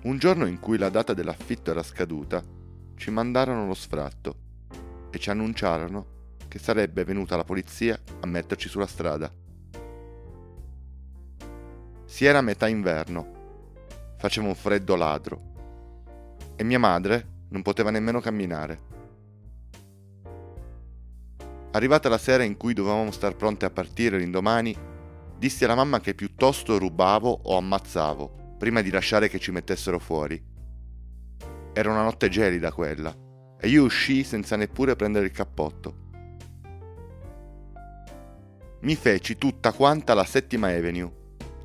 Un giorno in cui la data dell'affitto era scaduta, ci mandarono lo sfratto e ci annunciarono che sarebbe venuta la polizia a metterci sulla strada. Si era metà inverno, faceva un freddo ladro e mia madre non poteva nemmeno camminare. Arrivata la sera in cui dovevamo star pronte a partire l'indomani, dissi alla mamma che piuttosto rubavo o ammazzavo prima di lasciare che ci mettessero fuori. Era una notte gelida quella e io uscii senza neppure prendere il cappotto. Mi feci tutta quanta la settima Avenue,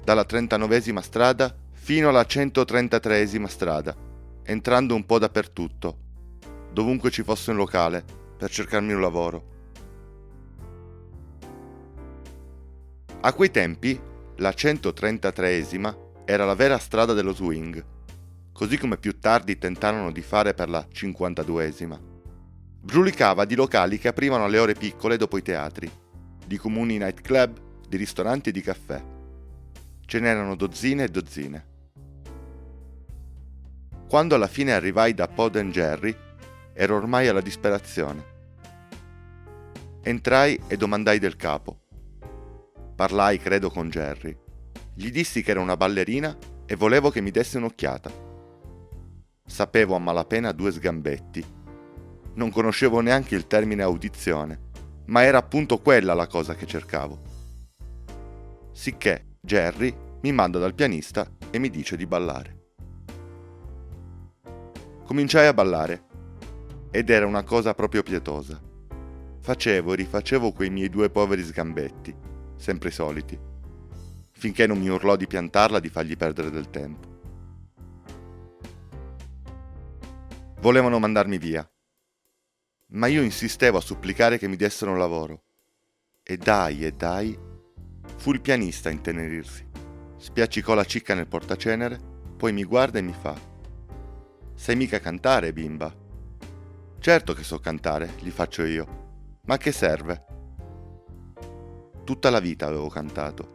dalla 39esima strada fino alla 133esima strada, entrando un po' dappertutto, dovunque ci fosse un locale, per cercarmi un lavoro. A quei tempi, la 133esima era la vera strada dello swing, così come più tardi tentarono di fare per la 52esima. Brulicava di locali che aprivano alle ore piccole dopo i teatri, di comuni nightclub, di ristoranti e di caffè. Ce n'erano dozzine e dozzine. Quando alla fine arrivai da Pod Jerry, ero ormai alla disperazione. Entrai e domandai del capo. Parlai, credo, con Jerry. Gli dissi che era una ballerina e volevo che mi desse un'occhiata. Sapevo a malapena due sgambetti. Non conoscevo neanche il termine audizione, ma era appunto quella la cosa che cercavo. Sicché Jerry mi manda dal pianista e mi dice di ballare. Cominciai a ballare ed era una cosa proprio pietosa. Facevo e rifacevo quei miei due poveri sgambetti sempre soliti, finché non mi urlò di piantarla di fargli perdere del tempo. Volevano mandarmi via, ma io insistevo a supplicare che mi dessero lavoro. E dai, e dai, fu il pianista a intenerirsi. Spiaccicò la cicca nel portacenere, poi mi guarda e mi fa: Sai mica cantare, bimba? Certo che so cantare, gli faccio io. Ma che serve? Tutta la vita avevo cantato,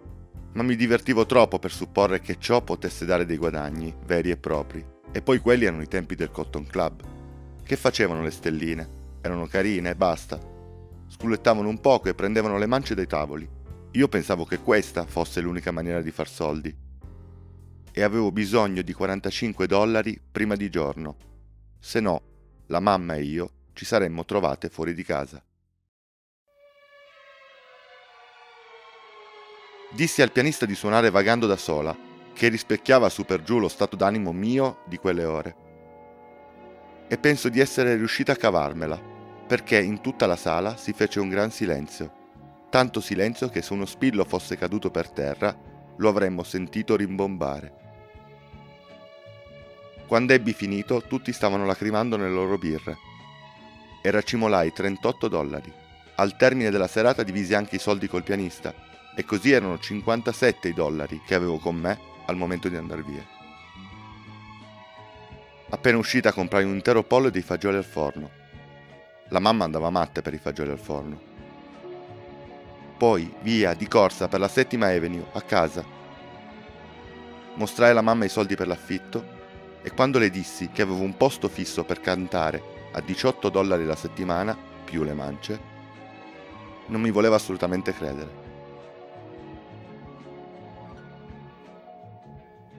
ma mi divertivo troppo per supporre che ciò potesse dare dei guadagni veri e propri. E poi quelli erano i tempi del Cotton Club. Che facevano le stelline? Erano carine e basta. Scullettavano un poco e prendevano le mance dai tavoli. Io pensavo che questa fosse l'unica maniera di far soldi. E avevo bisogno di 45 dollari prima di giorno. Se no, la mamma e io ci saremmo trovate fuori di casa. Dissi al pianista di suonare vagando da sola, che rispecchiava su per giù lo stato d'animo mio di quelle ore. E penso di essere riuscita a cavarmela, perché in tutta la sala si fece un gran silenzio, tanto silenzio che se uno spillo fosse caduto per terra lo avremmo sentito rimbombare. Quando ebbi finito, tutti stavano lacrimando nelle loro birre. E racimolai 38 dollari. Al termine della serata divisi anche i soldi col pianista e così erano 57 i dollari che avevo con me al momento di andare via. Appena uscita comprai un intero pollo dei fagioli al forno. La mamma andava matta per i fagioli al forno. Poi via di corsa per la settima Avenue a casa. Mostrai alla mamma i soldi per l'affitto e quando le dissi che avevo un posto fisso per cantare a 18 dollari la settimana più le mance, non mi voleva assolutamente credere.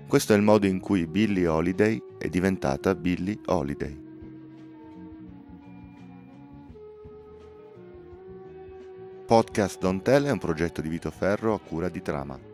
Questo è il modo in cui Billie Holiday è diventata Billie Holiday. Podcast Don't Tell è un progetto di Vito Ferro a cura di Trama.